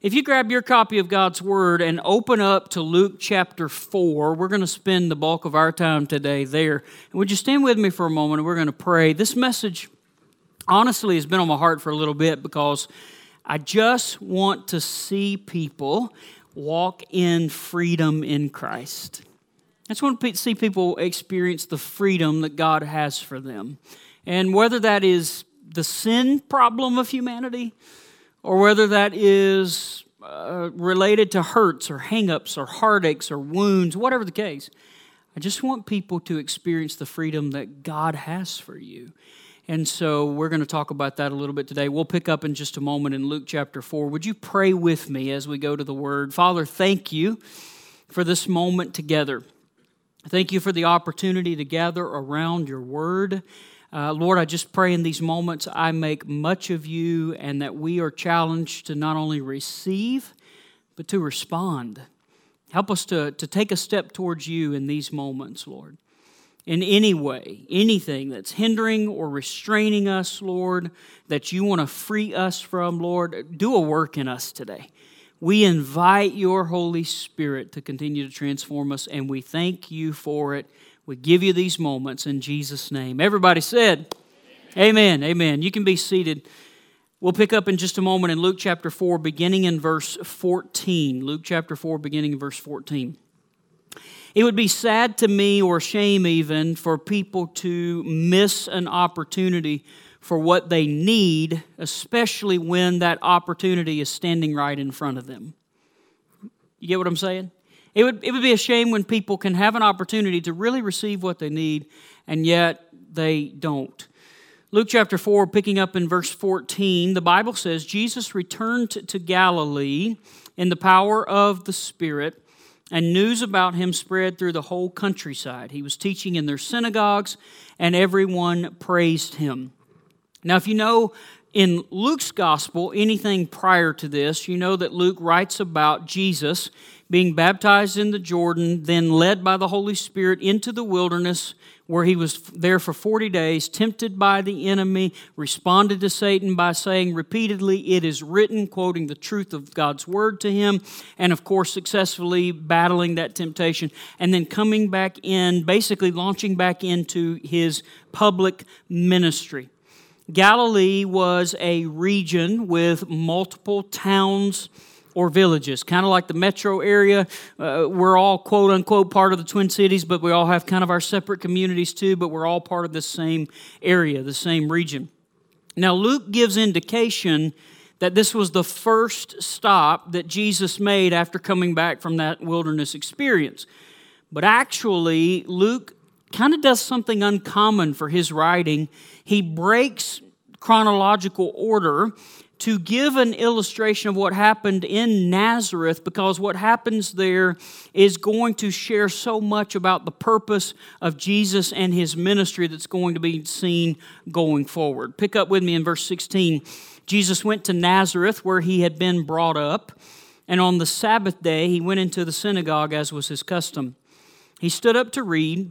If you grab your copy of God's Word and open up to Luke chapter 4, we're going to spend the bulk of our time today there. And would you stand with me for a moment and we're going to pray? This message, honestly, has been on my heart for a little bit because I just want to see people walk in freedom in Christ. I just want to see people experience the freedom that God has for them. And whether that is the sin problem of humanity, or whether that is uh, related to hurts or hangups or heartaches or wounds, whatever the case. I just want people to experience the freedom that God has for you. And so we're going to talk about that a little bit today. We'll pick up in just a moment in Luke chapter 4. Would you pray with me as we go to the Word? Father, thank you for this moment together. Thank you for the opportunity to gather around your Word. Uh, Lord, I just pray in these moments I make much of you and that we are challenged to not only receive, but to respond. Help us to, to take a step towards you in these moments, Lord. In any way, anything that's hindering or restraining us, Lord, that you want to free us from, Lord, do a work in us today. We invite your Holy Spirit to continue to transform us, and we thank you for it. We give you these moments in Jesus' name. Everybody said, Amen. Amen. Amen. You can be seated. We'll pick up in just a moment in Luke chapter 4, beginning in verse 14. Luke chapter 4, beginning in verse 14. It would be sad to me, or shame even, for people to miss an opportunity for what they need, especially when that opportunity is standing right in front of them. You get what I'm saying? It would, it would be a shame when people can have an opportunity to really receive what they need and yet they don't. Luke chapter 4, picking up in verse 14, the Bible says Jesus returned to Galilee in the power of the Spirit, and news about him spread through the whole countryside. He was teaching in their synagogues, and everyone praised him. Now, if you know in Luke's gospel anything prior to this, you know that Luke writes about Jesus being baptized in the Jordan, then led by the Holy Spirit into the wilderness, where he was there for 40 days, tempted by the enemy, responded to Satan by saying repeatedly, It is written, quoting the truth of God's word to him, and of course, successfully battling that temptation, and then coming back in, basically launching back into his public ministry. Galilee was a region with multiple towns or villages, kind of like the metro area. Uh, we're all quote unquote part of the Twin Cities, but we all have kind of our separate communities too, but we're all part of the same area, the same region. Now, Luke gives indication that this was the first stop that Jesus made after coming back from that wilderness experience. But actually, Luke kind of does something uncommon for his writing. He breaks chronological order to give an illustration of what happened in Nazareth because what happens there is going to share so much about the purpose of Jesus and his ministry that's going to be seen going forward. Pick up with me in verse 16. Jesus went to Nazareth where he had been brought up, and on the Sabbath day he went into the synagogue as was his custom. He stood up to read,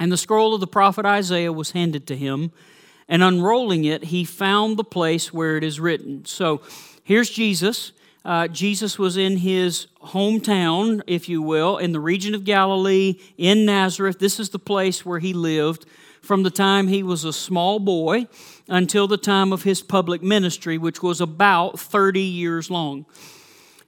and the scroll of the prophet Isaiah was handed to him and unrolling it, he found the place where it is written. So here's Jesus. Uh, Jesus was in his hometown, if you will, in the region of Galilee, in Nazareth. This is the place where he lived from the time he was a small boy until the time of his public ministry, which was about 30 years long.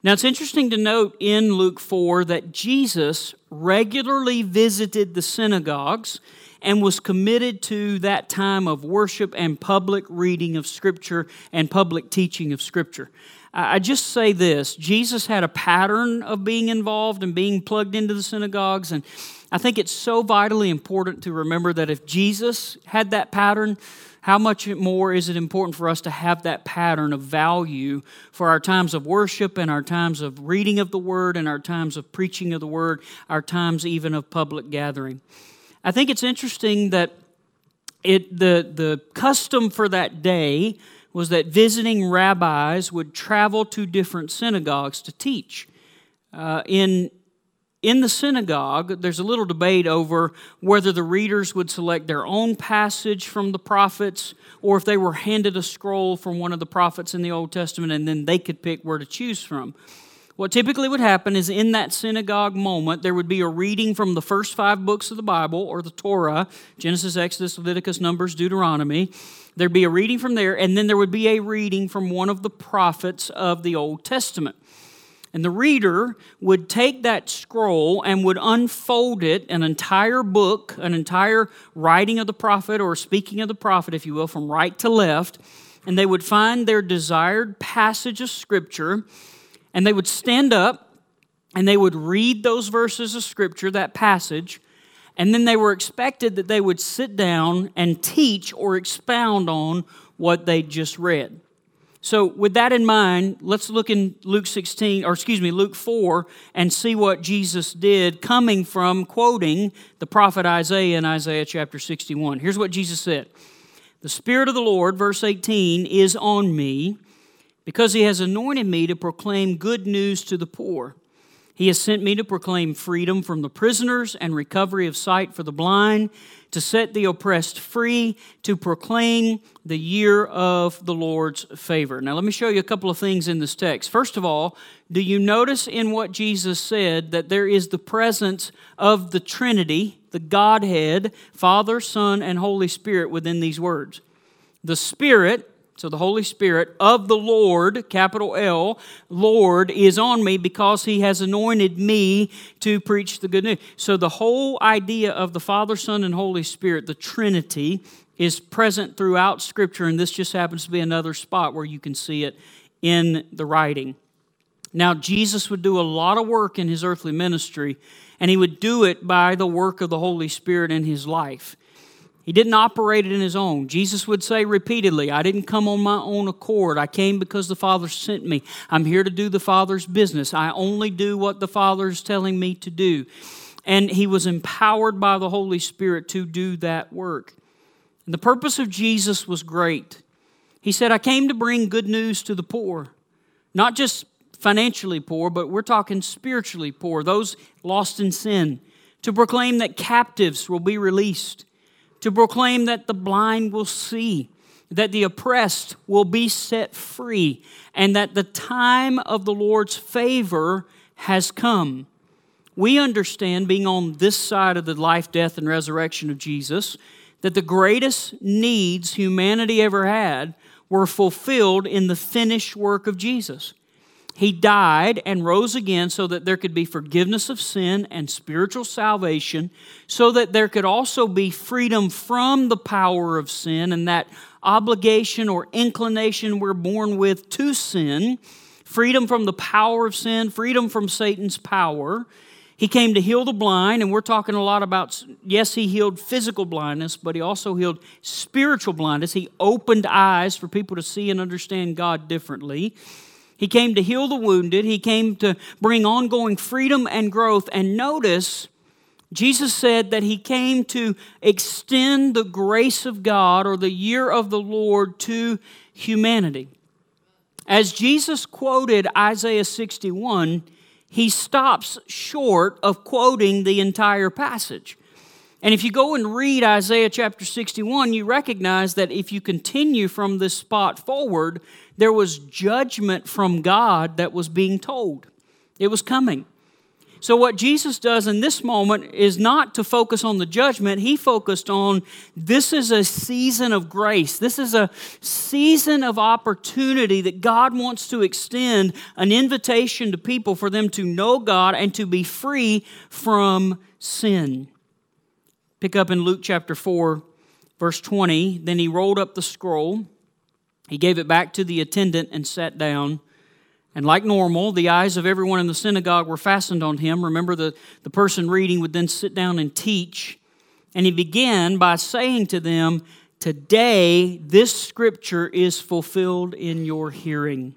Now, it's interesting to note in Luke 4 that Jesus regularly visited the synagogues and was committed to that time of worship and public reading of Scripture and public teaching of Scripture. I just say this Jesus had a pattern of being involved and being plugged into the synagogues, and I think it's so vitally important to remember that if Jesus had that pattern, how much more is it important for us to have that pattern of value for our times of worship and our times of reading of the Word and our times of preaching of the Word, our times even of public gathering? I think it's interesting that it, the, the custom for that day was that visiting rabbis would travel to different synagogues to teach. Uh, in in the synagogue, there's a little debate over whether the readers would select their own passage from the prophets or if they were handed a scroll from one of the prophets in the Old Testament and then they could pick where to choose from. What typically would happen is in that synagogue moment, there would be a reading from the first five books of the Bible or the Torah Genesis, Exodus, Leviticus, Numbers, Deuteronomy. There'd be a reading from there, and then there would be a reading from one of the prophets of the Old Testament. And the reader would take that scroll and would unfold it, an entire book, an entire writing of the prophet or speaking of the prophet, if you will, from right to left. And they would find their desired passage of Scripture, and they would stand up and they would read those verses of Scripture, that passage, and then they were expected that they would sit down and teach or expound on what they just read. So, with that in mind, let's look in Luke 16, or excuse me, Luke 4, and see what Jesus did coming from quoting the prophet Isaiah in Isaiah chapter 61. Here's what Jesus said The Spirit of the Lord, verse 18, is on me because he has anointed me to proclaim good news to the poor. He has sent me to proclaim freedom from the prisoners and recovery of sight for the blind to set the oppressed free, to proclaim the year of the Lord's favor. Now, let me show you a couple of things in this text. First of all, do you notice in what Jesus said that there is the presence of the Trinity, the Godhead, Father, Son, and Holy Spirit within these words? The Spirit so the Holy Spirit of the Lord, capital L, Lord, is on me because he has anointed me to preach the good news. So the whole idea of the Father, Son, and Holy Spirit, the Trinity, is present throughout Scripture, and this just happens to be another spot where you can see it in the writing. Now, Jesus would do a lot of work in his earthly ministry, and he would do it by the work of the Holy Spirit in his life. He didn't operate it in his own. Jesus would say repeatedly, I didn't come on my own accord. I came because the Father sent me. I'm here to do the Father's business. I only do what the Father is telling me to do. And he was empowered by the Holy Spirit to do that work. And the purpose of Jesus was great. He said, I came to bring good news to the poor, not just financially poor, but we're talking spiritually poor, those lost in sin, to proclaim that captives will be released to proclaim that the blind will see, that the oppressed will be set free, and that the time of the Lord's favor has come. We understand, being on this side of the life, death, and resurrection of Jesus, that the greatest needs humanity ever had were fulfilled in the finished work of Jesus. He died and rose again so that there could be forgiveness of sin and spiritual salvation, so that there could also be freedom from the power of sin and that obligation or inclination we're born with to sin, freedom from the power of sin, freedom from Satan's power. He came to heal the blind, and we're talking a lot about, yes, he healed physical blindness, but he also healed spiritual blindness. He opened eyes for people to see and understand God differently. He came to heal the wounded. He came to bring ongoing freedom and growth. And notice, Jesus said that he came to extend the grace of God or the year of the Lord to humanity. As Jesus quoted Isaiah 61, he stops short of quoting the entire passage. And if you go and read Isaiah chapter 61, you recognize that if you continue from this spot forward, there was judgment from God that was being told. It was coming. So, what Jesus does in this moment is not to focus on the judgment. He focused on this is a season of grace. This is a season of opportunity that God wants to extend an invitation to people for them to know God and to be free from sin. Pick up in Luke chapter 4, verse 20. Then he rolled up the scroll, he gave it back to the attendant, and sat down. And like normal, the eyes of everyone in the synagogue were fastened on him. Remember, the, the person reading would then sit down and teach. And he began by saying to them, Today, this scripture is fulfilled in your hearing.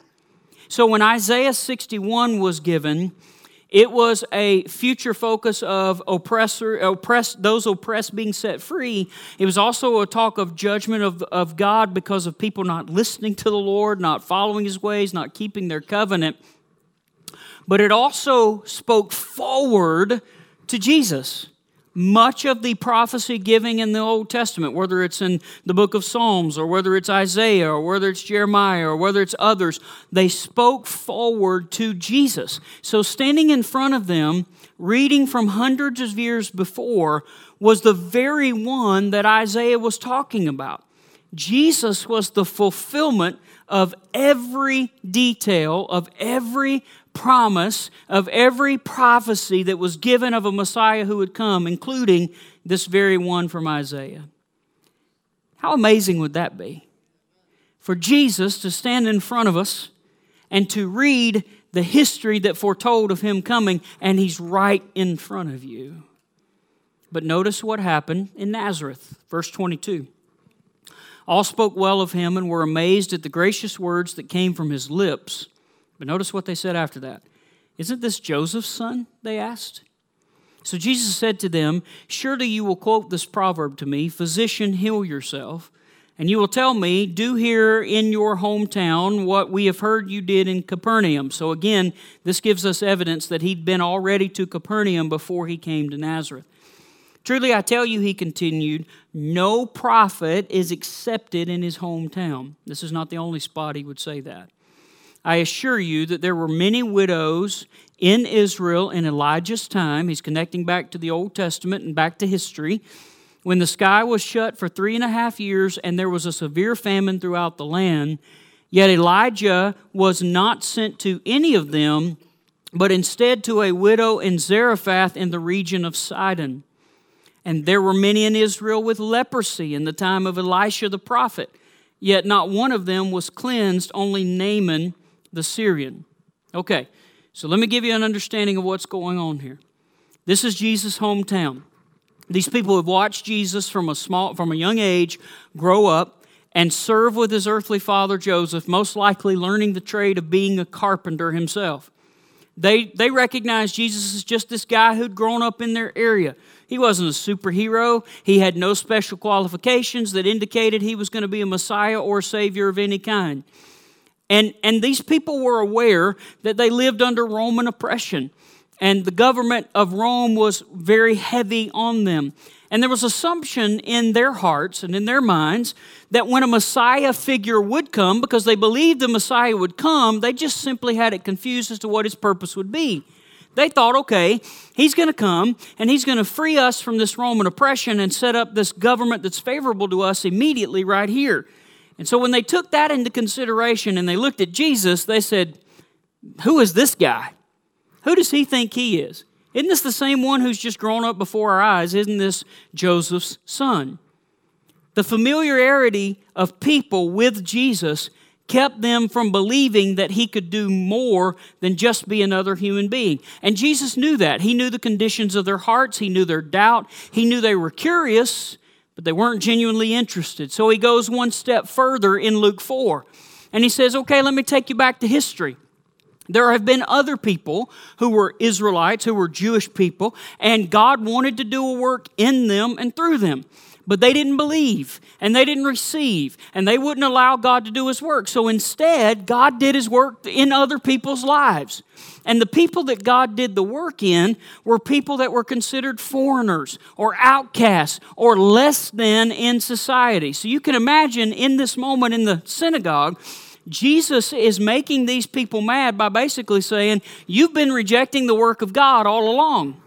So when Isaiah 61 was given, it was a future focus of oppressor, oppressed, those oppressed being set free. It was also a talk of judgment of, of God because of people not listening to the Lord, not following his ways, not keeping their covenant. but it also spoke forward to Jesus. Much of the prophecy giving in the Old Testament, whether it's in the book of Psalms or whether it's Isaiah or whether it's Jeremiah or whether it's others, they spoke forward to Jesus. So standing in front of them, reading from hundreds of years before, was the very one that Isaiah was talking about. Jesus was the fulfillment of every detail, of every promise, of every prophecy that was given of a Messiah who would come, including this very one from Isaiah. How amazing would that be? For Jesus to stand in front of us and to read the history that foretold of him coming, and he's right in front of you. But notice what happened in Nazareth, verse 22. All spoke well of him and were amazed at the gracious words that came from his lips. But notice what they said after that. Isn't this Joseph's son? They asked. So Jesus said to them, Surely you will quote this proverb to me Physician, heal yourself. And you will tell me, Do here in your hometown what we have heard you did in Capernaum. So again, this gives us evidence that he'd been already to Capernaum before he came to Nazareth. Truly, I tell you, he continued, no prophet is accepted in his hometown. This is not the only spot he would say that. I assure you that there were many widows in Israel in Elijah's time. He's connecting back to the Old Testament and back to history. When the sky was shut for three and a half years and there was a severe famine throughout the land, yet Elijah was not sent to any of them, but instead to a widow in Zarephath in the region of Sidon. And there were many in Israel with leprosy in the time of Elisha the prophet, yet not one of them was cleansed, only Naaman the Syrian. Okay, so let me give you an understanding of what's going on here. This is Jesus' hometown. These people have watched Jesus from a small from a young age grow up and serve with his earthly father Joseph, most likely learning the trade of being a carpenter himself. They, they recognize Jesus as just this guy who'd grown up in their area. He wasn't a superhero. He had no special qualifications that indicated he was going to be a Messiah or Savior of any kind. And, and these people were aware that they lived under Roman oppression, and the government of Rome was very heavy on them. And there was assumption in their hearts and in their minds that when a Messiah figure would come, because they believed the Messiah would come, they just simply had it confused as to what his purpose would be. They thought, okay, he's going to come and he's going to free us from this Roman oppression and set up this government that's favorable to us immediately right here. And so when they took that into consideration and they looked at Jesus, they said, Who is this guy? Who does he think he is? Isn't this the same one who's just grown up before our eyes? Isn't this Joseph's son? The familiarity of people with Jesus kept them from believing that he could do more than just be another human being. And Jesus knew that. He knew the conditions of their hearts, he knew their doubt, he knew they were curious, but they weren't genuinely interested. So he goes one step further in Luke 4. And he says, Okay, let me take you back to history. There have been other people who were Israelites, who were Jewish people, and God wanted to do a work in them and through them. But they didn't believe and they didn't receive and they wouldn't allow God to do his work. So instead, God did his work in other people's lives. And the people that God did the work in were people that were considered foreigners or outcasts or less than in society. So you can imagine in this moment in the synagogue, Jesus is making these people mad by basically saying, You've been rejecting the work of God all along.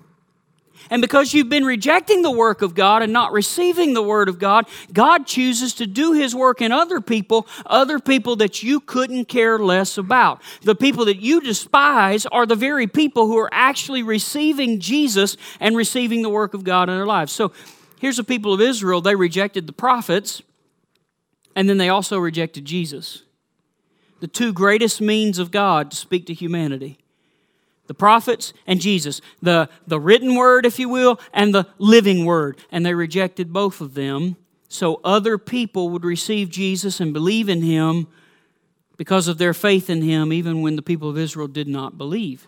And because you've been rejecting the work of God and not receiving the Word of God, God chooses to do His work in other people, other people that you couldn't care less about. The people that you despise are the very people who are actually receiving Jesus and receiving the work of God in their lives. So here's the people of Israel they rejected the prophets, and then they also rejected Jesus the two greatest means of God to speak to humanity the prophets and Jesus, the, the written word, if you will, and the living word. And they rejected both of them so other people would receive Jesus and believe in him because of their faith in him, even when the people of Israel did not believe.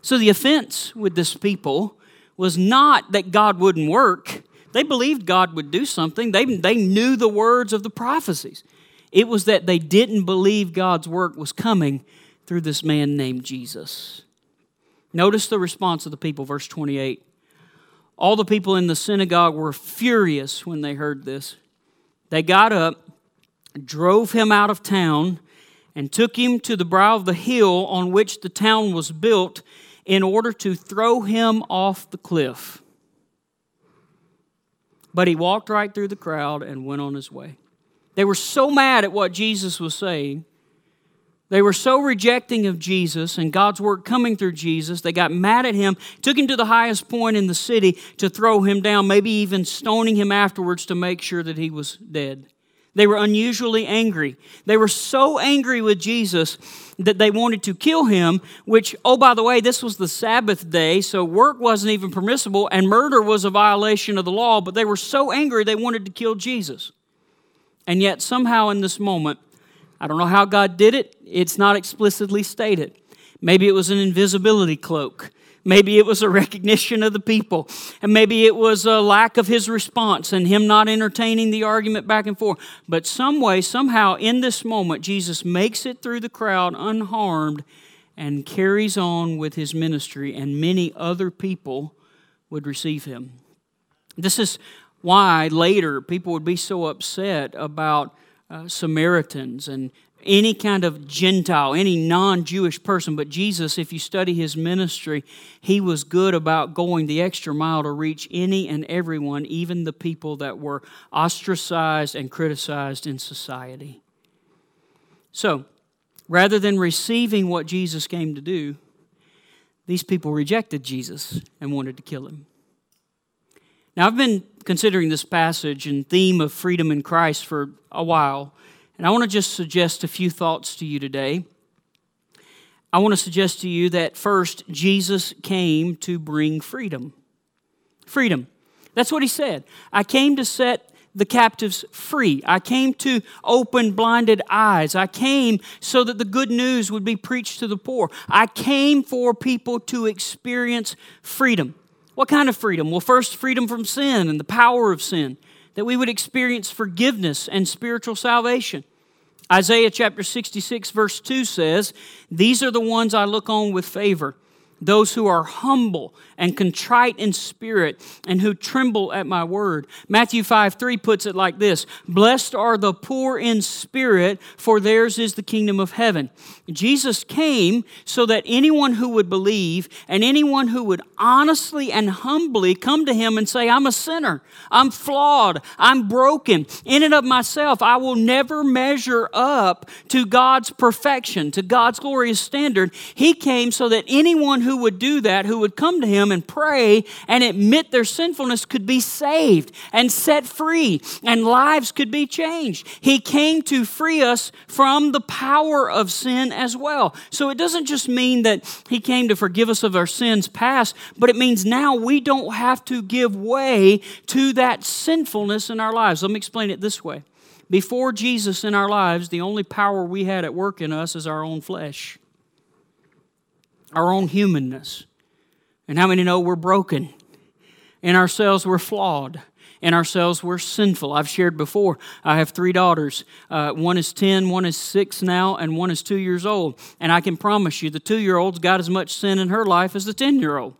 So the offense with this people was not that God wouldn't work. They believed God would do something. They, they knew the words of the prophecies. It was that they didn't believe God's work was coming. through this man named Jesus. Notice the response of the people, verse 28. All the people in the synagogue were furious when they heard this. They got up, drove him out of town, and took him to the brow of the hill on which the town was built in order to throw him off the cliff. But he walked right through the crowd and went on his way. They were so mad at what Jesus was saying they were so rejecting of Jesus and God's work coming through Jesus, they got mad at him, took him to the highest point in the city to throw him down, maybe even stoning him afterwards to make sure that he was dead. They were unusually angry. They were so angry with Jesus that they wanted to kill him, which, oh, by the way, this was the Sabbath day, so work wasn't even permissible, and murder was a violation of the law, but they were so angry they wanted to kill Jesus. And yet, somehow in this moment, I don't know how God did it, it's not explicitly stated. Maybe it was an invisibility cloak. Maybe it was a recognition of the people. And maybe it was a lack of his response and him not entertaining the argument back and forth. But some way, somehow, in this moment, Jesus makes it through the crowd unharmed and carries on with his ministry, and many other people would receive him. This is why later people would be so upset about uh, Samaritans and any kind of Gentile, any non Jewish person. But Jesus, if you study his ministry, he was good about going the extra mile to reach any and everyone, even the people that were ostracized and criticized in society. So, rather than receiving what Jesus came to do, these people rejected Jesus and wanted to kill him. Now, I've been considering this passage and theme of freedom in Christ for a while, and I want to just suggest a few thoughts to you today. I want to suggest to you that first, Jesus came to bring freedom. Freedom. That's what he said. I came to set the captives free. I came to open blinded eyes. I came so that the good news would be preached to the poor. I came for people to experience freedom. What kind of freedom? Well, first, freedom from sin and the power of sin, that we would experience forgiveness and spiritual salvation. Isaiah chapter 66, verse 2 says, These are the ones I look on with favor those who are humble and contrite in spirit and who tremble at my word. Matthew 5 3 puts it like this Blessed are the poor in spirit, for theirs is the kingdom of heaven. Jesus came so that anyone who would believe and anyone who would honestly and humbly come to him and say, I'm a sinner, I'm flawed, I'm broken. In and of myself, I will never measure up to God's perfection, to God's glorious standard. He came so that anyone who would do that, who would come to him and pray and admit their sinfulness, could be saved and set free, and lives could be changed. He came to free us from the power of sin as well. So it doesn't just mean that he came to forgive us of our sins past, but it means now we don't have to give way to that sinfulness in our lives. Let me explain it this way. Before Jesus in our lives, the only power we had at work in us is our own flesh our own humanness. And how many know we're broken? In ourselves, we're flawed. In ourselves, we're sinful. I've shared before, I have three daughters. Uh, one is 10, one is 6 now, and one is 2 years old. And I can promise you, the 2 year old's got as much sin in her life as the 10 year old.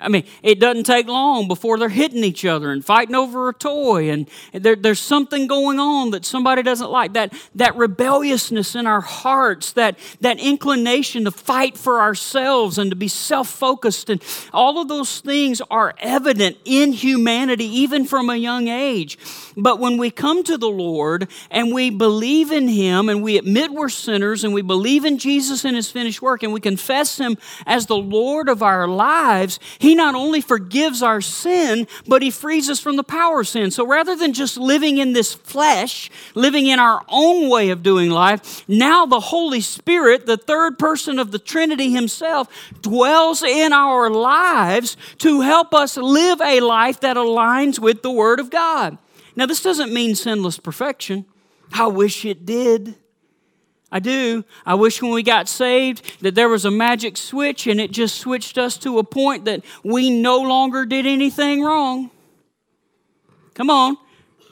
I mean, it doesn't take long before they're hitting each other and fighting over a toy, and there, there's something going on that somebody doesn't like. That, that rebelliousness in our hearts, that, that inclination to fight for ourselves and to be self focused, and all of those things are evident in humanity, even from a young age. But when we come to the Lord and we believe in Him and we admit we're sinners and we believe in Jesus and His finished work and we confess Him as the Lord of our lives, He not only forgives our sin, but He frees us from the power of sin. So rather than just living in this flesh, living in our own way of doing life, now the Holy Spirit, the third person of the Trinity Himself, dwells in our lives to help us live a life that aligns with the Word of God. Now, this doesn't mean sinless perfection. I wish it did. I do. I wish when we got saved that there was a magic switch and it just switched us to a point that we no longer did anything wrong. Come on.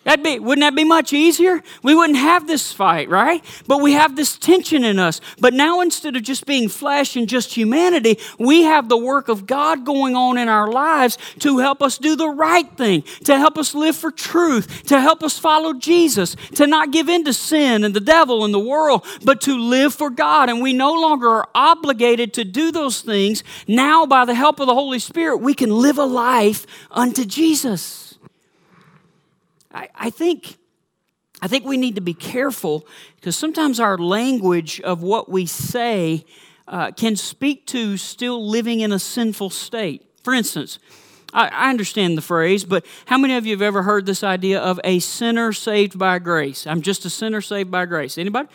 That'd be, wouldn't that be much easier? We wouldn't have this fight, right? But we have this tension in us. But now instead of just being flesh and just humanity, we have the work of God going on in our lives to help us do the right thing, to help us live for truth, to help us follow Jesus, to not give in to sin and the devil and the world, but to live for God. And we no longer are obligated to do those things. Now, by the help of the Holy Spirit, we can live a life unto Jesus. I, I think. I think we need to be careful because sometimes our language of what we say uh, can speak to still living in a sinful state. For instance, I, I understand the phrase, but how many of you have ever heard this idea of a sinner saved by grace? I'm just a sinner saved by grace. Anybody?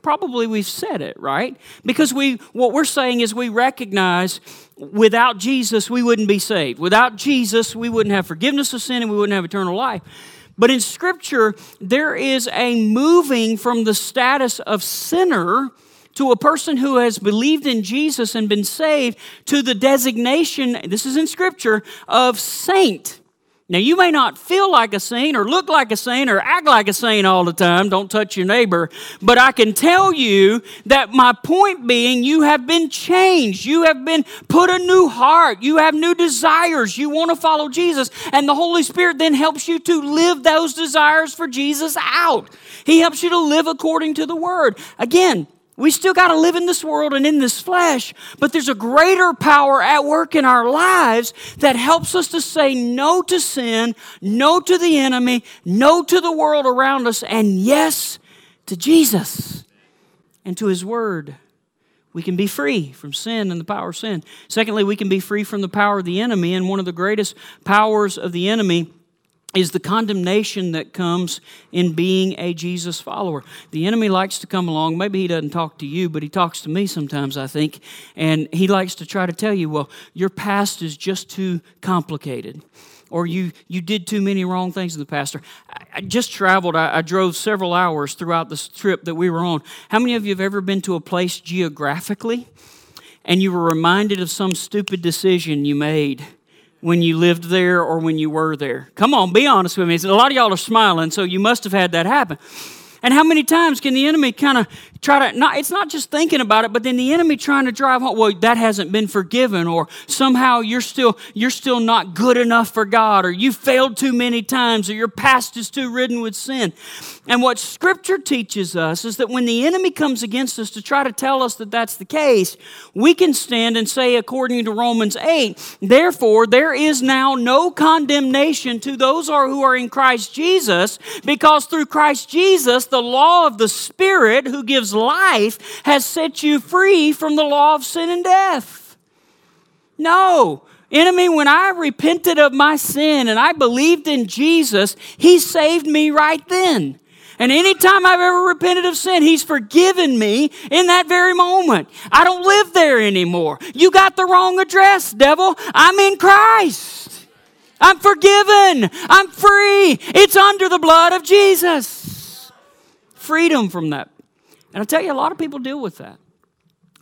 Probably we've said it, right? Because we what we're saying is we recognize without Jesus we wouldn't be saved. Without Jesus we wouldn't have forgiveness of sin and we wouldn't have eternal life. But in Scripture, there is a moving from the status of sinner to a person who has believed in Jesus and been saved to the designation, this is in Scripture, of saint. Now, you may not feel like a saint or look like a saint or act like a saint all the time. Don't touch your neighbor. But I can tell you that my point being, you have been changed. You have been put a new heart. You have new desires. You want to follow Jesus. And the Holy Spirit then helps you to live those desires for Jesus out. He helps you to live according to the Word. Again, we still got to live in this world and in this flesh, but there's a greater power at work in our lives that helps us to say no to sin, no to the enemy, no to the world around us, and yes to Jesus and to His Word. We can be free from sin and the power of sin. Secondly, we can be free from the power of the enemy, and one of the greatest powers of the enemy is the condemnation that comes in being a Jesus follower. The enemy likes to come along. Maybe he doesn't talk to you, but he talks to me sometimes, I think. And he likes to try to tell you, well, your past is just too complicated. Or you, you did too many wrong things in the past. Or I just traveled, I, I drove several hours throughout this trip that we were on. How many of you have ever been to a place geographically and you were reminded of some stupid decision you made? When you lived there or when you were there? Come on, be honest with me. A lot of y'all are smiling, so you must have had that happen. And how many times can the enemy kind of try to not it's not just thinking about it but then the enemy trying to drive home well that hasn't been forgiven or somehow you're still you're still not good enough for god or you failed too many times or your past is too ridden with sin. And what scripture teaches us is that when the enemy comes against us to try to tell us that that's the case we can stand and say according to romans 8 therefore there is now no condemnation to those who are in christ jesus because through christ jesus the law of the spirit who gives gives life has set you free from the law of sin and death. No. Enemy, when I repented of my sin and I believed in Jesus, He saved me right then. And anytime I've ever repented of sin, He's forgiven me in that very moment. I don't live there anymore. You got the wrong address, devil. I'm in Christ. I'm forgiven. I'm free. It's under the blood of Jesus. Freedom from that and I tell you, a lot of people deal with that.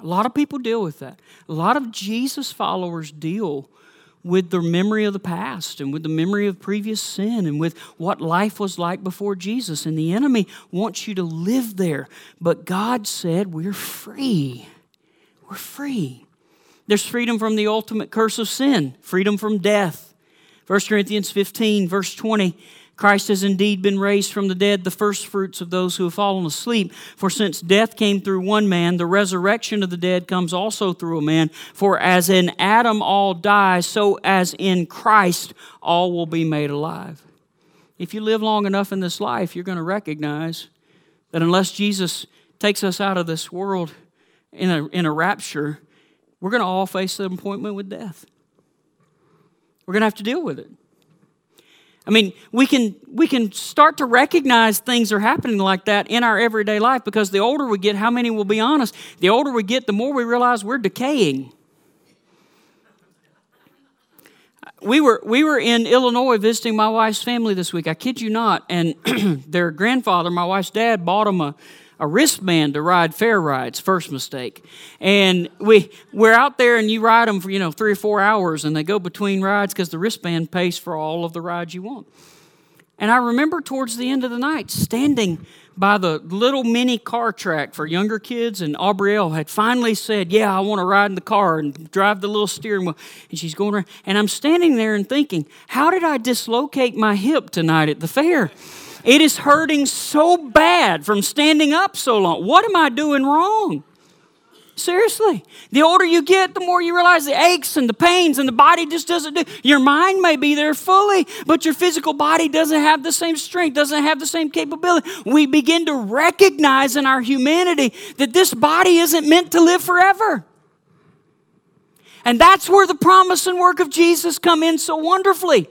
A lot of people deal with that. A lot of Jesus followers deal with the memory of the past and with the memory of previous sin and with what life was like before Jesus. And the enemy wants you to live there. But God said we're free. We're free. There's freedom from the ultimate curse of sin, freedom from death. 1 Corinthians 15, verse 20 Christ has indeed been raised from the dead, the firstfruits of those who have fallen asleep. For since death came through one man, the resurrection of the dead comes also through a man. For as in Adam all die, so as in Christ all will be made alive. If you live long enough in this life, you're going to recognize that unless Jesus takes us out of this world in a, in a rapture, we're going to all face the appointment with death. We're going to have to deal with it. I mean, we can, we can start to recognize things are happening like that in our everyday life because the older we get, how many will be honest? The older we get, the more we realize we're decaying. We were, we were in Illinois visiting my wife's family this week. I kid you not. And their grandfather, my wife's dad, bought them a, a wristband to ride fair rides. First mistake. And we we're out there, and you ride them for you know three or four hours, and they go between rides because the wristband pays for all of the rides you want. And I remember towards the end of the night standing by the little mini car track for younger kids, and Aubrielle had finally said, Yeah, I want to ride in the car and drive the little steering wheel. And she's going around. And I'm standing there and thinking, How did I dislocate my hip tonight at the fair? It is hurting so bad from standing up so long. What am I doing wrong? Seriously. The older you get, the more you realize the aches and the pains and the body just doesn't do. Your mind may be there fully, but your physical body doesn't have the same strength, doesn't have the same capability. We begin to recognize in our humanity that this body isn't meant to live forever. And that's where the promise and work of Jesus come in so wonderfully.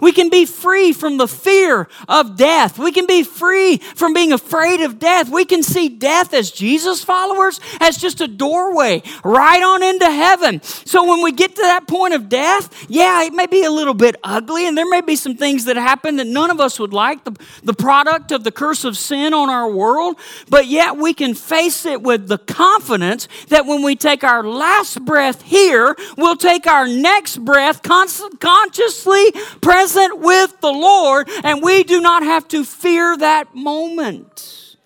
We can be free from the fear of death. We can be free from being afraid of death. We can see death as Jesus followers as just a doorway right on into heaven. So when we get to that point of death, yeah, it may be a little bit ugly and there may be some things that happen that none of us would like, the, the product of the curse of sin on our world, but yet we can face it with the confidence that when we take our last breath here, we'll take our next breath consciously present present with the Lord, and we do not have to fear that moment.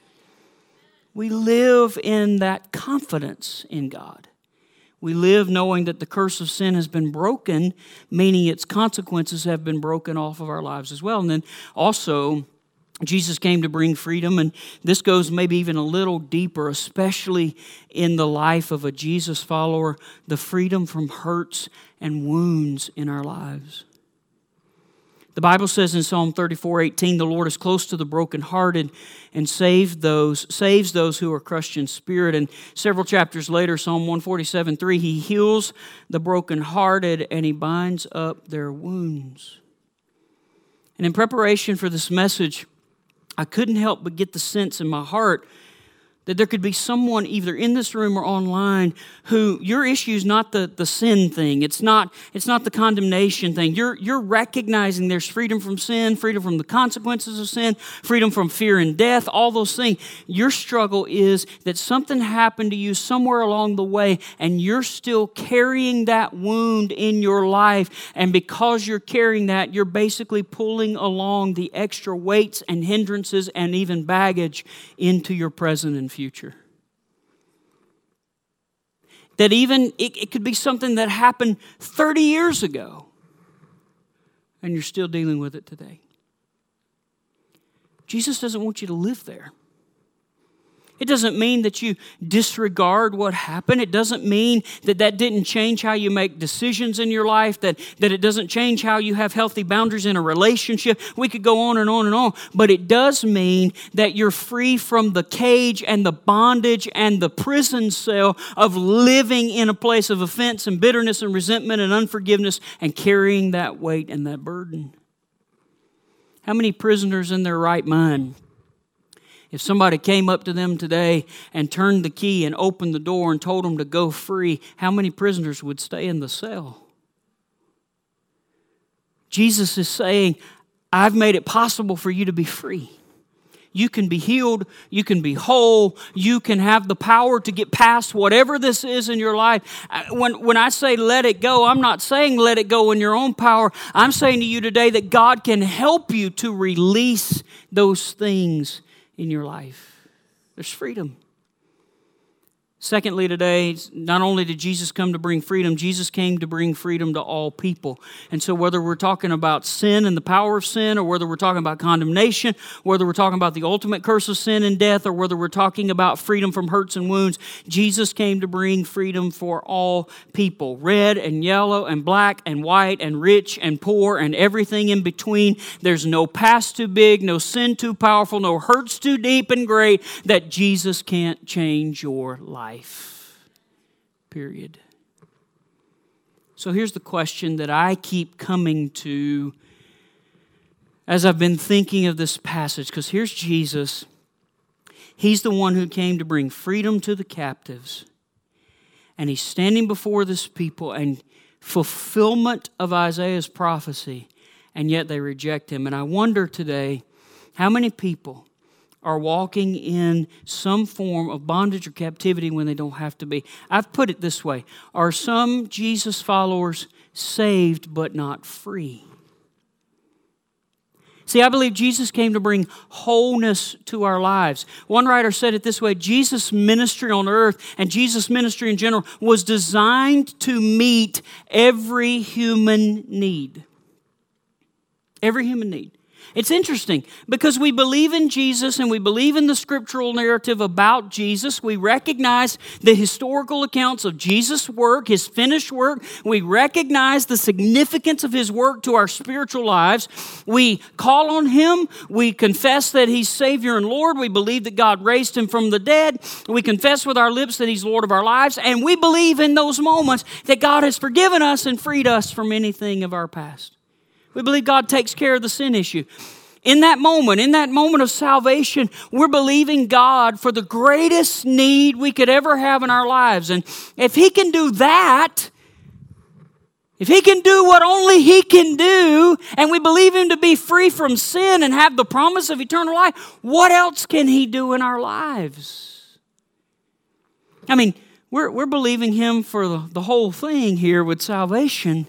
We live in that confidence in God. We live knowing that the curse of sin has been broken, meaning its consequences have been broken off of our lives as well. And then also, Jesus came to bring freedom, and this goes maybe even a little deeper, especially in the life of a Jesus follower the freedom from hurts and wounds in our lives. The Bible says in Psalm 34 18, the Lord is close to the brokenhearted and save those, saves those who are crushed in spirit. And several chapters later, Psalm 147 3, he heals the brokenhearted and he binds up their wounds. And in preparation for this message, I couldn't help but get the sense in my heart that there could be someone either in this room or online who your issue is not the, the sin thing. It's not it's not the condemnation thing. You're you're recognizing there's freedom from sin freedom from the consequences of sin freedom from fear and death all those things. Your struggle is that something happened to you somewhere along the way and you're still carrying that wound in your life. And because you're carrying that you're basically pulling along the extra weights and hindrances and even baggage into your present and future future. That even it, it could be something that happened 30 years ago, and you're still dealing with it today. Jesus doesn't want you to live there. It doesn't mean that you disregard what happened. It doesn't mean that that didn't change how you make decisions in your life, that, that it doesn't change how you have healthy boundaries in a relationship. We could go on and on and on. But it does mean that you're free from the cage and the bondage and the prison cell of living in a place of offense and bitterness and resentment and unforgiveness and carrying that weight and that burden. How many prisoners in their right mind? If somebody came up to them today and turned the key and opened the door and told them to go free, how many prisoners would stay in the cell? Jesus is saying, I've made it possible for you to be free. You can be healed. You can be whole. You can have the power to get past whatever this is in your life. Uh, when, when I say let it go, I'm not saying let it go in your own power. I'm saying to you today that God can help you to release those things in your life. There's freedom. Secondly, today, not only did Jesus come to bring freedom, Jesus came to bring freedom to all people. And so, whether we're talking about sin and the power of sin, or whether we're talking about condemnation, whether we're talking about the ultimate curse of sin and death, or whether we're talking about freedom from hurts and wounds, Jesus came to bring freedom for all people red and yellow and black and white and rich and poor and everything in between. There's no past too big, no sin too powerful, no hurts too deep and great that Jesus can't change your life life. Period. So here's the question that I keep coming to as I've been thinking of this passage, because here's Jesus. He's the one who came to bring freedom to the captives. And he's standing before this people and fulfillment of Isaiah's prophecy, and yet they reject him. And I wonder today how many people are walking in some form of bondage or captivity when they don't have to be. I've put it this way Are some Jesus followers saved but not free? See, I believe Jesus came to bring wholeness to our lives. One writer said it this way Jesus' ministry on earth and Jesus' ministry in general was designed to meet every human need. Every human need. It's interesting because we believe in Jesus and we believe in the scriptural narrative about Jesus. We recognize the historical accounts of Jesus' work, his finished work. We recognize the significance of his work to our spiritual lives. We call on him. We confess that he's Savior and Lord. We believe that God raised him from the dead. We confess with our lips that he's Lord of our lives. And we believe in those moments that God has forgiven us and freed us from anything of our past. We believe God takes care of the sin issue. In that moment, in that moment of salvation, we're believing God for the greatest need we could ever have in our lives. And if He can do that, if He can do what only He can do, and we believe Him to be free from sin and have the promise of eternal life, what else can He do in our lives? I mean, we're, we're believing Him for the, the whole thing here with salvation.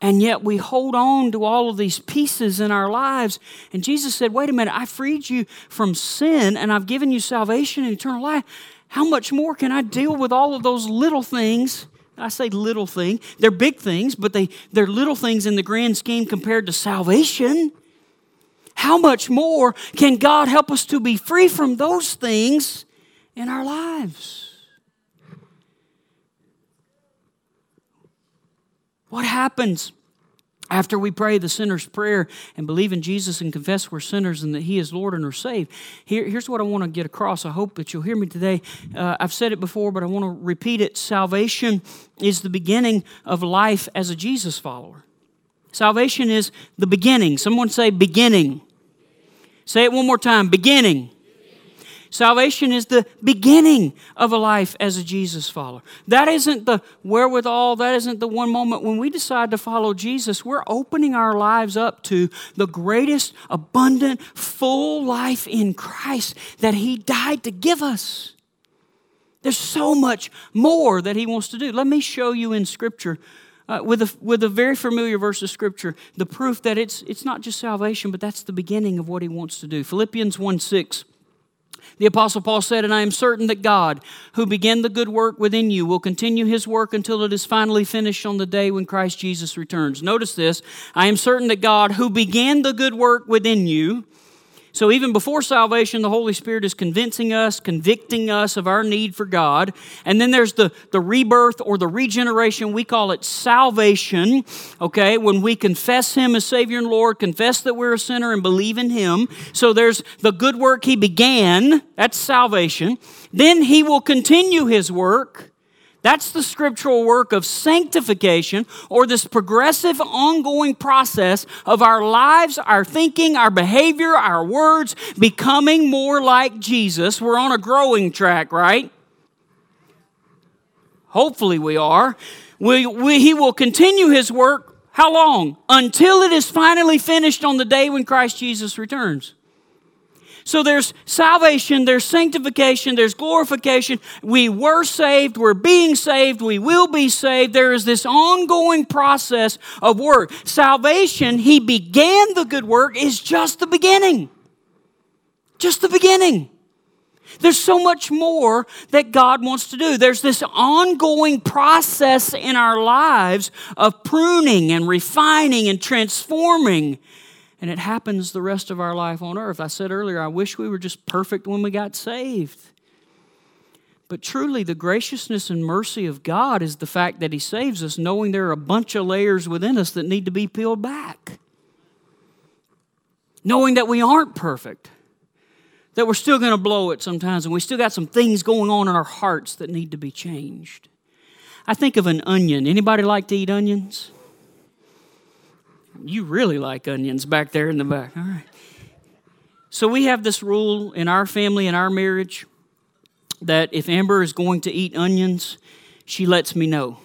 And yet we hold on to all of these pieces in our lives. And Jesus said, Wait a minute, I freed you from sin and I've given you salvation and eternal life. How much more can I deal with all of those little things? I say little thing. They're big things, but they, they're little things in the grand scheme compared to salvation. How much more can God help us to be free from those things in our lives? What happens after we pray the sinner's prayer and believe in Jesus and confess we're sinners and that He is Lord and are saved? Here, here's what I want to get across. I hope that you'll hear me today. Uh, I've said it before, but I want to repeat it. Salvation is the beginning of life as a Jesus follower. Salvation is the beginning. Someone say beginning. Say it one more time beginning. Salvation is the beginning of a life as a Jesus follower. That isn't the wherewithal, that isn't the one moment when we decide to follow Jesus. We're opening our lives up to the greatest, abundant, full life in Christ that He died to give us. There's so much more that He wants to do. Let me show you in Scripture. Uh, with, a, with a very familiar verse of scripture, the proof that it's, it's not just salvation, but that's the beginning of what he wants to do. Philippians 1 6 the Apostle Paul said, And I am certain that God, who began the good work within you, will continue his work until it is finally finished on the day when Christ Jesus returns. Notice this I am certain that God, who began the good work within you, so even before salvation, the Holy Spirit is convincing us, convicting us of our need for God. And then there's the, the rebirth or the regeneration. We call it salvation, okay? When we confess Him as Savior and Lord, confess that we're a sinner and believe in Him. So there's the good work He began, that's salvation. Then He will continue His work that's the scriptural work of sanctification or this progressive, ongoing process of our lives, our thinking, our behavior, our words becoming more like Jesus. We're on a growing track, right? Hopefully, we are. We, we, he will continue his work how long? Until it is finally finished on the day when Christ Jesus returns. So there's salvation, there's sanctification, there's glorification. We were saved, we're being saved, we will be saved. There is this ongoing process of work. Salvation, He began the good work, is just the beginning. Just the beginning. There's so much more that God wants to do. There's this ongoing process in our lives of pruning and refining and transforming and it happens the rest of our life on earth. I said earlier, I wish we were just perfect when we got saved. But truly, the graciousness and mercy of God is the fact that He saves us, knowing there are a bunch of layers within us that need to be peeled back. Knowing that we aren't perfect, that we're still going to blow it sometimes, and we still got some things going on in our hearts that need to be changed. I think of an onion. Anybody like to eat onions? You really like onions back there in the back. All right. So we have this rule in our family, in our marriage, that if Amber is going to eat onions, she lets me know.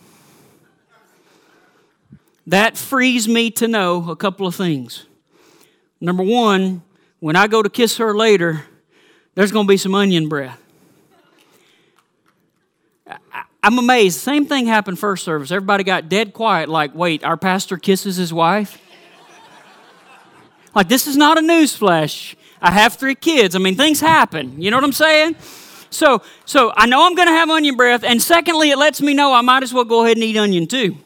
That frees me to know a couple of things. Number one, when I go to kiss her later, there's going to be some onion breath. I'm amazed. Same thing happened first service. Everybody got dead quiet, like, wait, our pastor kisses his wife? Like, this is not a newsflash. I have three kids. I mean, things happen. You know what I'm saying? So, so I know I'm going to have onion breath. And secondly, it lets me know I might as well go ahead and eat onion too.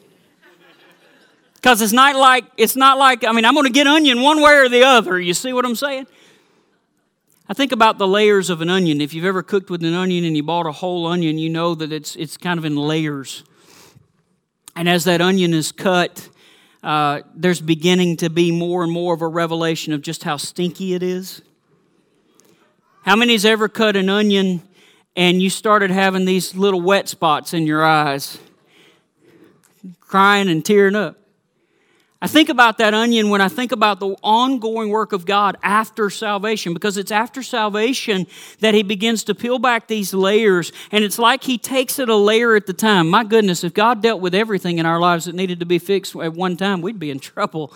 Because it's not like, it's not like, I mean, I'm going to get onion one way or the other. You see what I'm saying? I think about the layers of an onion. If you've ever cooked with an onion and you bought a whole onion, you know that it's, it's kind of in layers. And as that onion is cut, uh, there's beginning to be more and more of a revelation of just how stinky it is. How many's ever cut an onion and you started having these little wet spots in your eyes, crying and tearing up? I think about that onion when I think about the ongoing work of God after salvation, because it's after salvation that He begins to peel back these layers, and it's like He takes it a layer at the time. My goodness, if God dealt with everything in our lives that needed to be fixed at one time, we'd be in trouble.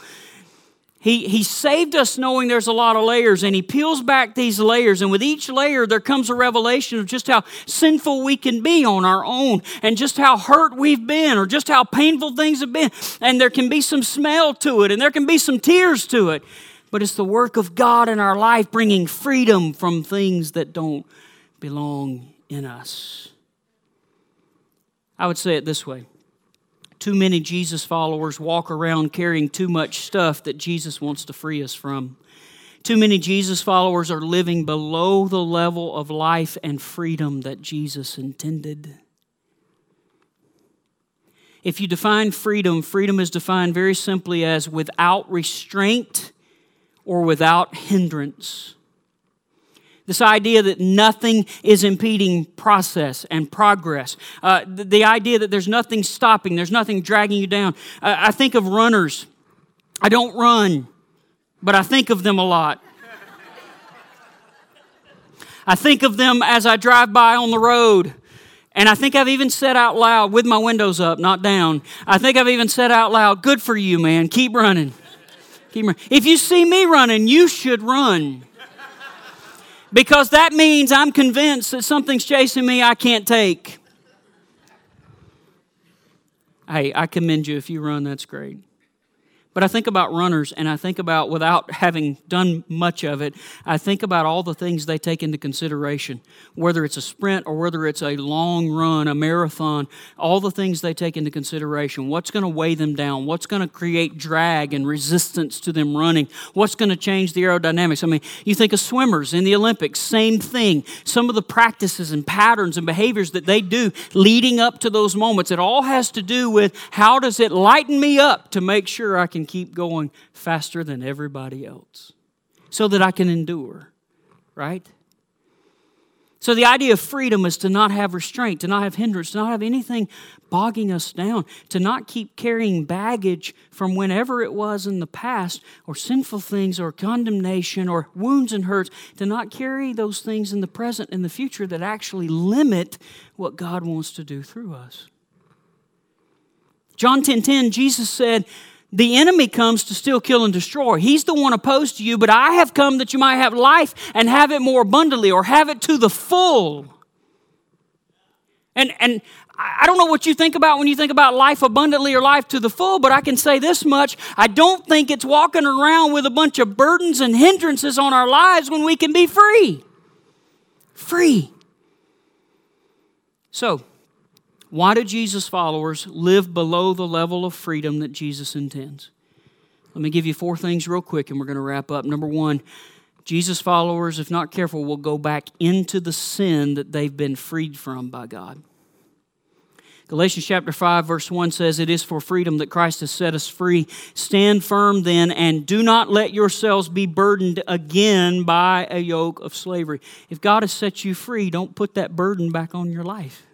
He, he saved us knowing there's a lot of layers, and He peels back these layers. And with each layer, there comes a revelation of just how sinful we can be on our own, and just how hurt we've been, or just how painful things have been. And there can be some smell to it, and there can be some tears to it. But it's the work of God in our life bringing freedom from things that don't belong in us. I would say it this way too many Jesus followers walk around carrying too much stuff that Jesus wants to free us from. Too many Jesus followers are living below the level of life and freedom that Jesus intended. If you define freedom, freedom is defined very simply as without restraint or without hindrance. This idea that nothing is impeding process and progress. Uh, the, the, idea that there's nothing stopping, there's nothing dragging you down. Uh, I think of runners. I don't run, but I think of them a lot. I think of them as I drive by on the road. And I think I've even said out loud, with my windows up, not down, I think I've even said out loud, good for you, man. Keep running. Keep running. If you see me running, you should run because that means I'm convinced that something's chasing me I can't take. Hey, I commend you if you run, that's great. But I think about runners, and I think about, without having done much of it, I think about all the things they take into consideration, whether it's a sprint or whether it's a long run, a marathon, all the things they take into consideration. What's going to weigh them down? What's going to create drag and resistance to them running? What's going to change the aerodynamics? I mean, you think of swimmers in the Olympics, same thing. Some of the practices and patterns and behaviors that they do leading up to those moments, it all has to do with how does it lighten me up to make sure I can can keep going faster than everybody else so that I can endure, right? So, the idea of freedom is to not have restraint, to not have hindrance, to not have anything bogging us down, to not keep carrying baggage from whenever it was in the past, or sinful things, or condemnation, or wounds and hurts, to not carry those things in the present and the future that actually limit what God wants to do through us. John 10 10, Jesus said, the enemy comes to steal, kill, and destroy. He's the one opposed to you, but I have come that you might have life and have it more abundantly or have it to the full. And, and I don't know what you think about when you think about life abundantly or life to the full, but I can say this much. I don't think it's walking around with a bunch of burdens and hindrances on our lives when we can be free. Free. So, why do Jesus followers live below the level of freedom that Jesus intends? Let me give you four things real quick and we're going to wrap up. Number one, Jesus followers, if not careful, will go back into the sin that they've been freed from by God. Galatians chapter 5, verse 1 says, It is for freedom that Christ has set us free. Stand firm then, and do not let yourselves be burdened again by a yoke of slavery. If God has set you free, don't put that burden back on your life.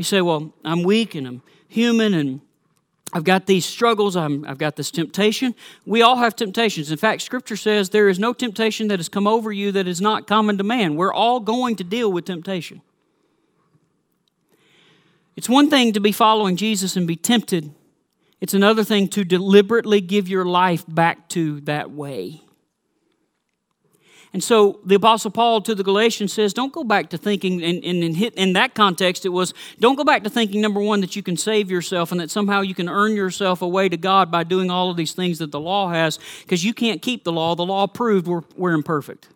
You say, Well, I'm weak and I'm human and I've got these struggles, i have got this temptation. We all have temptations. In fact, Scripture says there is no temptation that has come over you that is not common to man. We're all going to deal with temptation. It's one thing to be following Jesus and be tempted, it's another thing to deliberately give your life back to that way. And so the Apostle Paul to the Galatians says, don't go back to thinking, and, and in, that context, it was, don't go back to thinking, number one, that you can save yourself and that somehow you can earn yourself a way to God by doing all of these things that the law has, because you can't keep the law. The law proved we're, we're imperfect.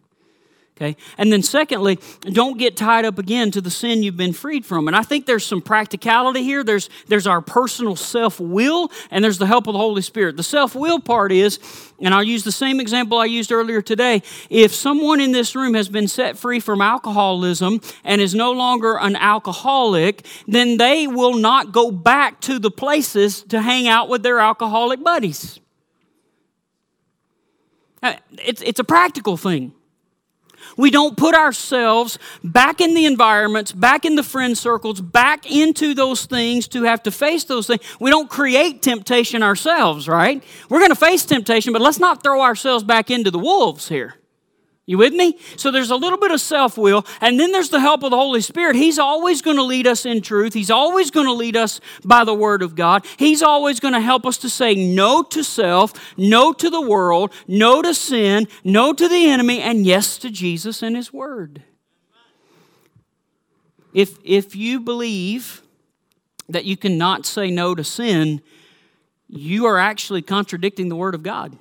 Okay? And then, secondly, don't get tied up again to the sin you've been freed from. And I think there's some practicality here. There's, there's our personal self will, and there's the help of the Holy Spirit. The self will part is, and I'll use the same example I used earlier today. If someone in this room has been set free from alcoholism and is no longer an alcoholic, then they will not go back to the places to hang out with their alcoholic buddies. Uh, it's, it's a practical thing. We don't put ourselves back in the environments, back in the friend circles, back into those things to have to face those things. We don't create temptation ourselves, right? We're going to face temptation, but let's not throw ourselves back into the wolves here. You with me? So there's a little bit of self will, and then there's the help of the Holy Spirit. He's always going to lead us in truth. He's always going to lead us by the Word of God. He's always going to help us to say no to self, no to the world, no to sin, no to the enemy, and yes to Jesus and His Word. If, if you believe that you cannot say no to sin, you are actually contradicting the Word of God.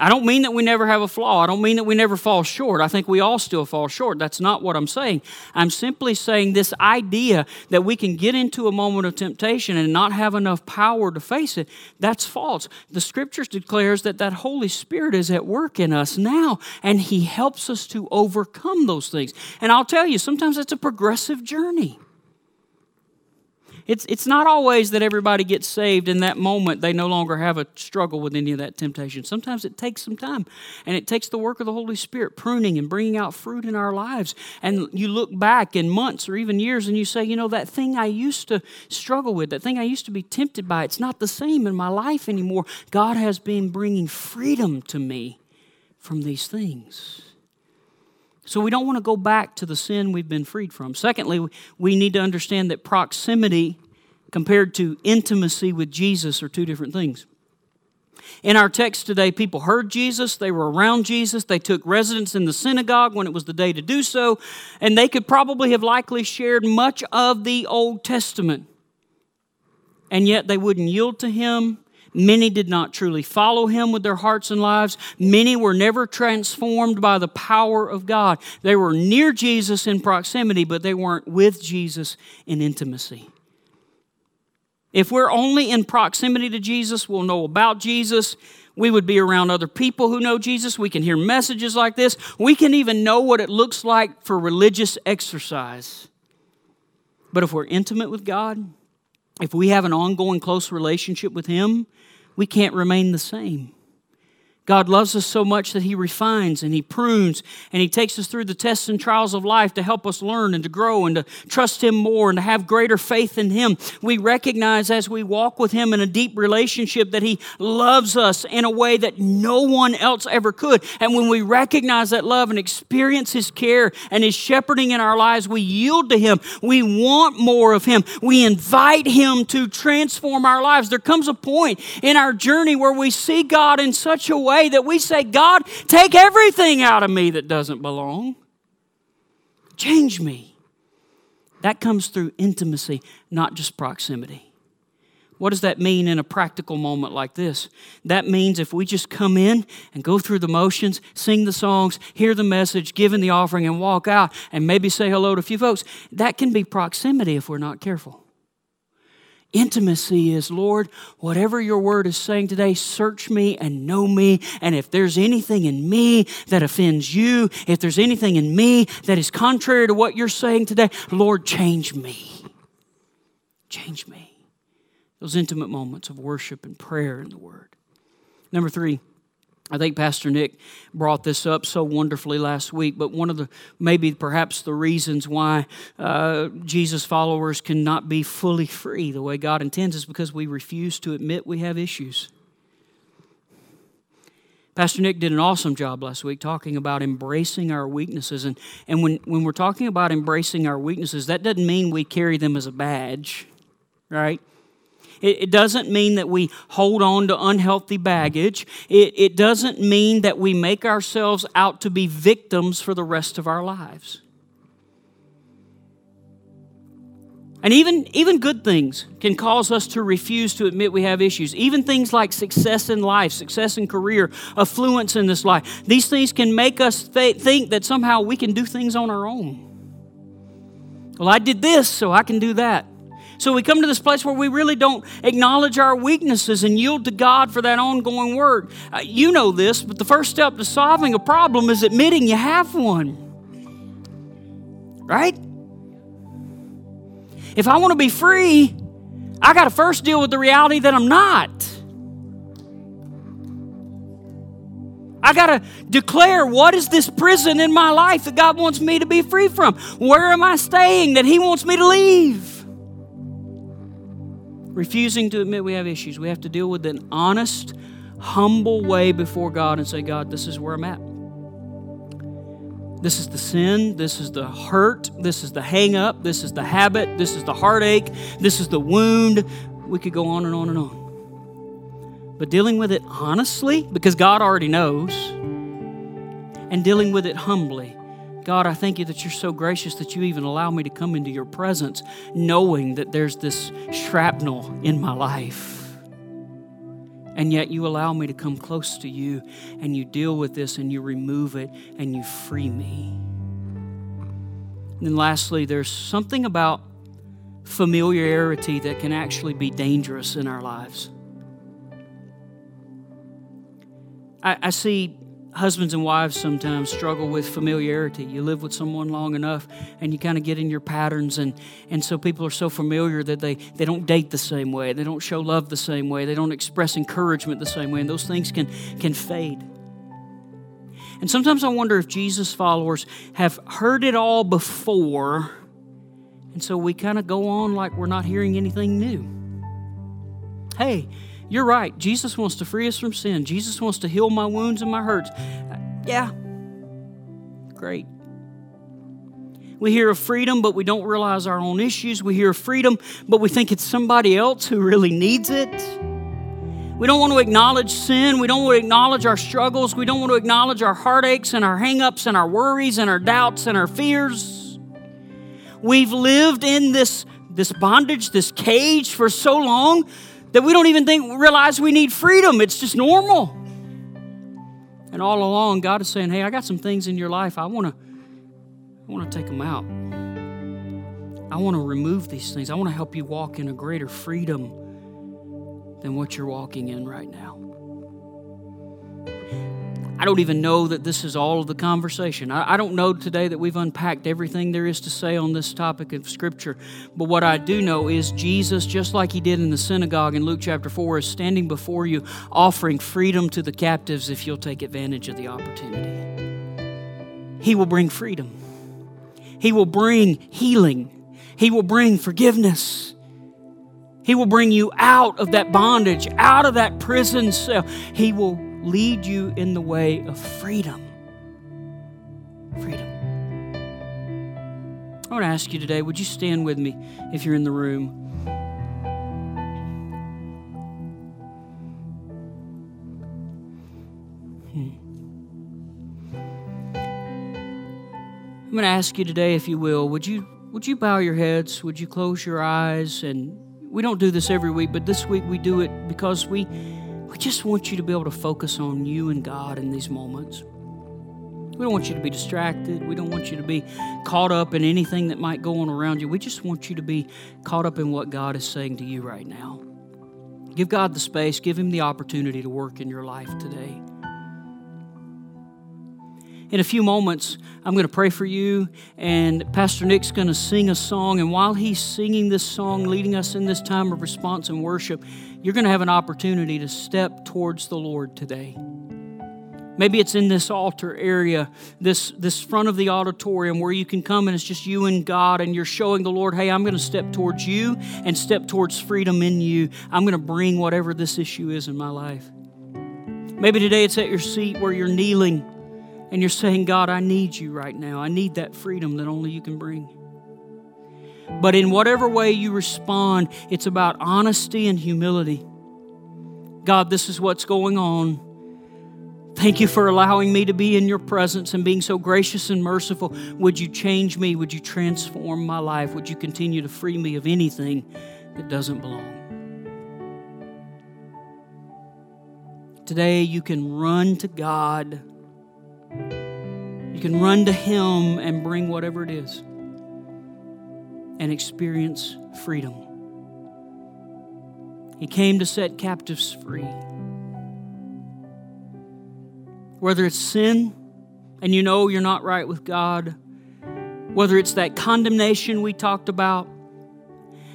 I don't mean that we never have a flaw. I don't mean that we never fall short. I think we all still fall short. That's not what I'm saying. I'm simply saying this idea that we can get into a moment of temptation and not have enough power to face it, that's false. The scriptures declares that that Holy Spirit is at work in us now and he helps us to overcome those things. And I'll tell you, sometimes it's a progressive journey. It's, it's not always that everybody gets saved in that moment. They no longer have a struggle with any of that temptation. Sometimes it takes some time, and it takes the work of the Holy Spirit pruning and bringing out fruit in our lives. And you look back in months or even years and you say, you know, that thing I used to struggle with, that thing I used to be tempted by, it's not the same in my life anymore. God has been bringing freedom to me from these things. So we don't want to go back to the sin we've been freed from. Secondly, we need to understand that proximity compared to intimacy with Jesus are two different things. In our text today, people heard Jesus, they were around Jesus, they took residence in the synagogue when it was the day to do so, and they could probably have likely shared much of the Old Testament. And yet they wouldn't yield to him, Many did not truly follow him with their hearts and lives. Many were never transformed by the power of God. They were near Jesus in proximity, but they weren't with Jesus in intimacy. If we're only in proximity to Jesus, we'll know about Jesus. We would be around other people who know Jesus. We can hear messages like this. We can even know what it looks like for religious exercise. But if we're intimate with God, if we have an ongoing close relationship with Him, we can't remain the same. God loves us so much that He refines and He prunes and He takes us through the tests and trials of life to help us learn and to grow and to trust Him more and to have greater faith in Him. We recognize as we walk with Him in a deep relationship that He loves us in a way that no one else ever could. And when we recognize that love and experience His care and His shepherding in our lives, we yield to Him. We want more of Him. We invite Him to transform our lives. There comes a point in our journey where we see God in such a way way that we say, God, take everything out of me that doesn't belong. Change me. That comes through intimacy, not just proximity. What does that mean in a practical moment like this? That means if we just come in and go through the motions, sing the songs, hear the message, give in the offering, and walk out and maybe say hello to a few folks, that can be proximity if we're not careful. Intimacy is, Lord, whatever your word is saying today, search me and know me. And if there's anything in me that offends you, if there's anything in me that is contrary to what you're saying today, Lord, change me. Change me. Those intimate moments of worship and prayer in the word. Number three, I think Pastor Nick brought this up so wonderfully last week, but one of the, maybe perhaps the reasons why uh, Jesus followers cannot be fully free the way God intends is because we refuse to admit we have issues. Pastor Nick did an awesome job last week talking about embracing our weaknesses. And, and when, when we're talking about embracing our weaknesses, that doesn't mean we carry them as a badge, right? It, it doesn't mean that we hold on to unhealthy baggage. It, it doesn't mean that we make ourselves out to be victims for the rest of our lives. And even, even good things can cause us to refuse to admit we have issues. Even things like success in life, success in career, affluence in this life. These things can make us th- think that somehow we can do things on our own. Well, I did this, so I can do that. So we come to this place where we really don't acknowledge our weaknesses and yield to God for that ongoing work. Uh, you know this, but the first step to solving a problem is admitting you have one. Right? If I want to be free, I got to first deal with the reality that I'm not. I got to declare what is this prison in my life that God wants me to be free from? Where am I staying that He wants me to leave? Refusing to admit we have issues. We have to deal with an honest, humble way before God and say, God, this is where I'm at. This is the sin. This is the hurt. This is the hang up. This is the habit. This is the heartache. This is the wound. We could go on and on and on. But dealing with it honestly, because God already knows, and dealing with it humbly. God, I thank you that you're so gracious that you even allow me to come into your presence, knowing that there's this shrapnel in my life and yet you allow me to come close to you and you deal with this and you remove it and you free me. And then lastly, there's something about familiarity that can actually be dangerous in our lives. I, I see husbands and wives sometimes struggle with familiarity. You live with someone long enough and you kind of get in your patterns and, and so people are so familiar that they, they don't date the same way, they don't show love the same way, they don't express encouragement the same way, and those things can, can fade. And sometimes I wonder if Jesus followers have heard it all before, and so we kind of go on like we're not hearing anything new. Hey, you're right. Jesus wants to free us from sin. Jesus wants to heal my wounds and my hurts. Yeah. Great. We hear of freedom, but we don't realize our own issues. We hear of freedom, but we think it's somebody else who really needs it. We don't want to acknowledge sin. We don't want to acknowledge our struggles. We don't want to acknowledge our heartaches and our hangups and our worries and our doubts and our fears. We've lived in this, this bondage, this cage for so long that we don't even think realize we need freedom. It's just normal. And all along, God is saying, "Hey, I got some things in your life. I want to, I want to take them out. I want to remove these things. I want to help you walk in a greater freedom than what you're walking in right now." I don't even know that this is all of the conversation. I, I, don't know today that we've unpacked everything there is to say on this topic of Scripture. But what I do know is Jesus, just like he did in the synagogue in Luke chapter 4, is standing before you offering freedom to the captives if you'll take advantage of the opportunity. He will bring freedom, He will bring healing, He will bring forgiveness. He will bring you out of that bondage, out of that prison cell. He will lead you in the way of freedom. Freedom. I want to ask you today would you stand with me if you're in the room? Hmm. I'm going to ask you today, if you will, would you, would you bow your heads? Would you close your eyes? And we don't do this every week, but this week we do it because we we just want you to be able to focus on you and God in these moments. We don't want you to be distracted. We don't want you to be caught up in anything that might go on around you. We just want you to be caught up in what God is saying to you right now. Give God the space, give Him the opportunity to work in your life today. In a few moments, I'm going to pray for you, and Pastor Nick's going to sing a song. And while he's singing this song, leading us in this time of response and worship, you're going to have an opportunity to step towards the Lord today. Maybe it's in this altar area, this, this front of the auditorium where you can come and it's just you and God, and you're showing the Lord, hey, I'm going to step towards you and step towards freedom in you. I'm going to bring whatever this issue is in my life. Maybe today it's at your seat where you're kneeling and you're saying, God, I need you right now. I need that freedom that only you can bring. But in whatever way you respond, it's about honesty and humility. God, this is what's going on. Thank you for allowing me to be in your presence and being so gracious and merciful. Would you change me? Would you transform my life? Would you continue to free me of anything that doesn't belong? Today, you can run to God. You can run to Him and bring whatever it is and experience freedom. He came to set captives free. Whether it's sin and you know you're not right with God, whether it's that condemnation we talked about,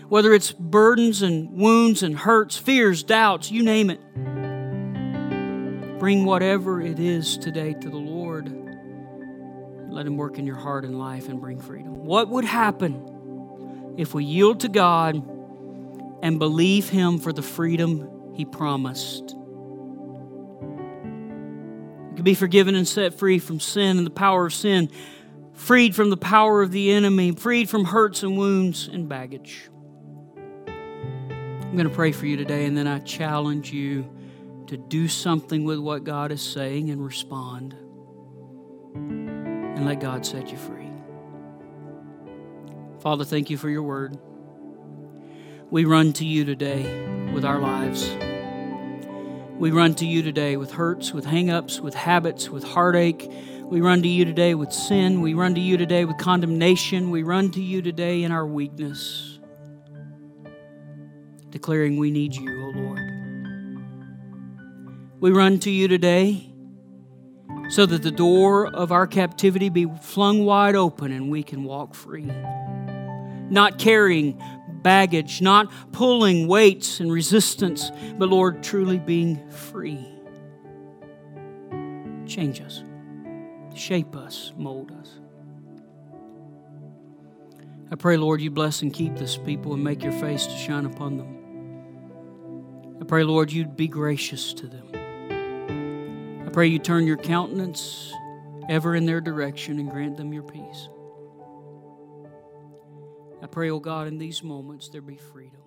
whether it's burdens and wounds and hurts, fears, doubts, you name it. Bring whatever it is today to the Lord. Let Him work in your heart and life and bring freedom. What would happen if we yield to God and believe Him for the freedom He promised? We could be forgiven and set free from sin and the power of sin, freed from the power of the enemy, freed from hurts and wounds and baggage. I'm going to pray for you today, and then I challenge you to do something with what God is saying and respond. And let God set you free. Father, thank you for your word. We run to you today with our lives. We run to you today with hurts, with hangups, with habits, with heartache. We run to you today with sin. We run to you today with condemnation. We run to you today in our weakness, declaring we need you, O Lord. We run to you today so that the door of our captivity be flung wide open and we can walk free. Not carrying baggage, not pulling weights and resistance, but Lord, truly being free. Change us, shape us, mold us. I pray, Lord, you bless and keep this people and make your face to shine upon them. I pray, Lord, you'd be gracious to them pray you turn your countenance ever in their direction and grant them your peace. I pray, oh God, in these moments there be freedom.